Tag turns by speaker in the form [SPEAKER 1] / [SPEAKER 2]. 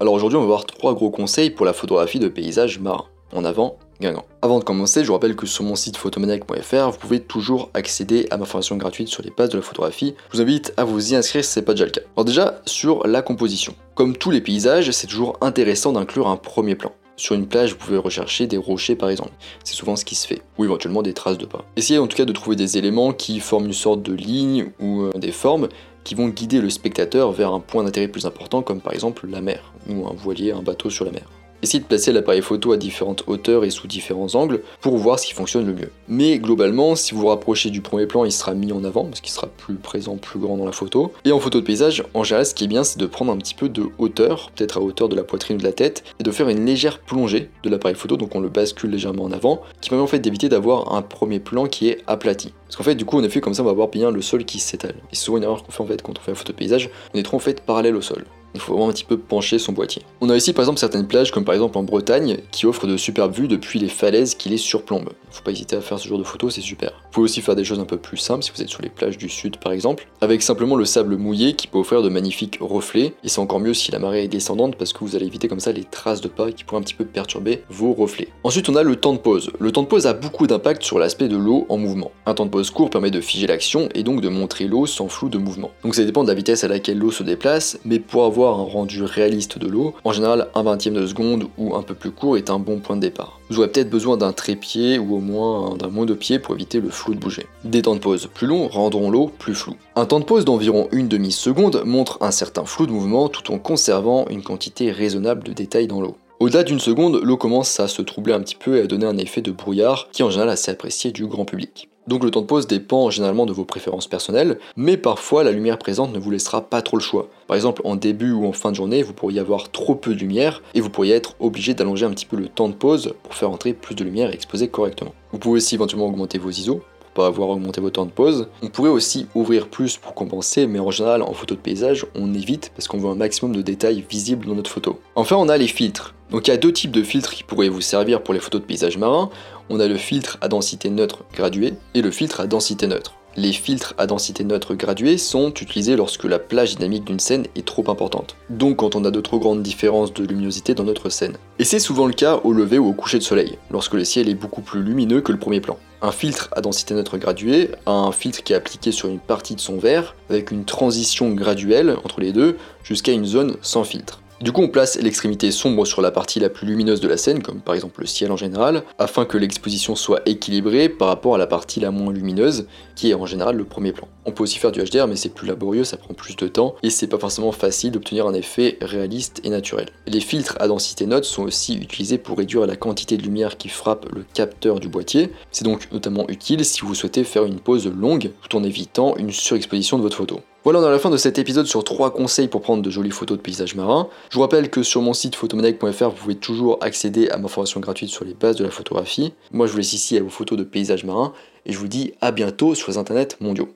[SPEAKER 1] Alors aujourd'hui on va voir trois gros conseils pour la photographie de paysages marins. En avant, Guingamp. Avant de commencer, je vous rappelle que sur mon site photomaniac.fr, vous pouvez toujours accéder à ma formation gratuite sur les bases de la photographie. Je vous invite à vous y inscrire si ce n'est pas déjà le cas. Alors déjà, sur la composition. Comme tous les paysages, c'est toujours intéressant d'inclure un premier plan. Sur une plage, vous pouvez rechercher des rochers par exemple. C'est souvent ce qui se fait. Ou éventuellement des traces de pas. Essayez en tout cas de trouver des éléments qui forment une sorte de ligne ou euh, des formes qui vont guider le spectateur vers un point d'intérêt plus important comme par exemple la mer ou un voilier, un bateau sur la mer. Essayez de placer l'appareil photo à différentes hauteurs et sous différents angles pour voir ce qui fonctionne le mieux. Mais globalement, si vous vous rapprochez du premier plan, il sera mis en avant parce qu'il sera plus présent, plus grand dans la photo. Et en photo de paysage, en général, ce qui est bien, c'est de prendre un petit peu de hauteur, peut-être à hauteur de la poitrine ou de la tête, et de faire une légère plongée de l'appareil photo, donc on le bascule légèrement en avant, qui permet en fait d'éviter d'avoir un premier plan qui est aplati. Parce qu'en fait, du coup, en effet, comme ça, on va avoir bien le sol qui s'étale. Et c'est souvent une erreur qu'on fait en fait quand on fait la photo de paysage, on est trop en fait parallèle au sol il faut vraiment un petit peu pencher son boîtier. On a ici par exemple certaines plages, comme par exemple en Bretagne, qui offrent de superbes vues depuis les falaises qui les surplombent. Faut pas hésiter à faire ce genre de photos, c'est super. Vous pouvez aussi faire des choses un peu plus simples si vous êtes sur les plages du sud par exemple, avec simplement le sable mouillé qui peut offrir de magnifiques reflets, et c'est encore mieux si la marée est descendante parce que vous allez éviter comme ça les traces de pas qui pourraient un petit peu perturber vos reflets. Ensuite on a le temps de pause. Le temps de pause a beaucoup d'impact sur l'aspect de l'eau en mouvement. Un temps de pause court permet de figer l'action et donc de montrer l'eau sans flou de mouvement. Donc ça dépend de la vitesse à laquelle l'eau se déplace, mais pour avoir un rendu réaliste de l'eau, en général un vingtième de seconde ou un peu plus court est un bon point de départ. Vous aurez peut-être besoin d'un trépied ou au moins d'un de pied pour éviter le flou de bouger. Des temps de pause plus longs rendront l'eau plus floue. Un temps de pause d'environ une demi-seconde montre un certain flou de mouvement tout en conservant une quantité raisonnable de détails dans l'eau. Au-delà d'une seconde, l'eau commence à se troubler un petit peu et à donner un effet de brouillard qui en général est assez apprécié du grand public. Donc le temps de pause dépend généralement de vos préférences personnelles, mais parfois la lumière présente ne vous laissera pas trop le choix. Par exemple, en début ou en fin de journée, vous pourriez avoir trop peu de lumière et vous pourriez être obligé d'allonger un petit peu le temps de pause pour faire entrer plus de lumière et exposer correctement. Vous pouvez aussi éventuellement augmenter vos ISO pas avoir augmenté votre temps de pause. On pourrait aussi ouvrir plus pour compenser, mais en général en photo de paysage, on évite parce qu'on veut un maximum de détails visibles dans notre photo. Enfin, on a les filtres. Donc il y a deux types de filtres qui pourraient vous servir pour les photos de paysage marin. On a le filtre à densité neutre gradué et le filtre à densité neutre. Les filtres à densité neutre graduée sont utilisés lorsque la plage dynamique d'une scène est trop importante, donc quand on a de trop grandes différences de luminosité dans notre scène. Et c'est souvent le cas au lever ou au coucher de soleil, lorsque le ciel est beaucoup plus lumineux que le premier plan. Un filtre à densité neutre graduée a un filtre qui est appliqué sur une partie de son verre, avec une transition graduelle entre les deux, jusqu'à une zone sans filtre. Du coup, on place l'extrémité sombre sur la partie la plus lumineuse de la scène, comme par exemple le ciel en général, afin que l'exposition soit équilibrée par rapport à la partie la moins lumineuse, qui est en général le premier plan. On peut aussi faire du HDR, mais c'est plus laborieux, ça prend plus de temps, et c'est pas forcément facile d'obtenir un effet réaliste et naturel. Les filtres à densité neutre sont aussi utilisés pour réduire la quantité de lumière qui frappe le capteur du boîtier. C'est donc notamment utile si vous souhaitez faire une pause longue, tout en évitant une surexposition de votre photo. Voilà, on est à la fin de cet épisode sur 3 conseils pour prendre de jolies photos de paysages marins. Je vous rappelle que sur mon site photomanec.fr, vous pouvez toujours accéder à ma formation gratuite sur les bases de la photographie. Moi, je vous laisse ici à vos photos de paysages marins et je vous dis à bientôt sur les internets mondiaux.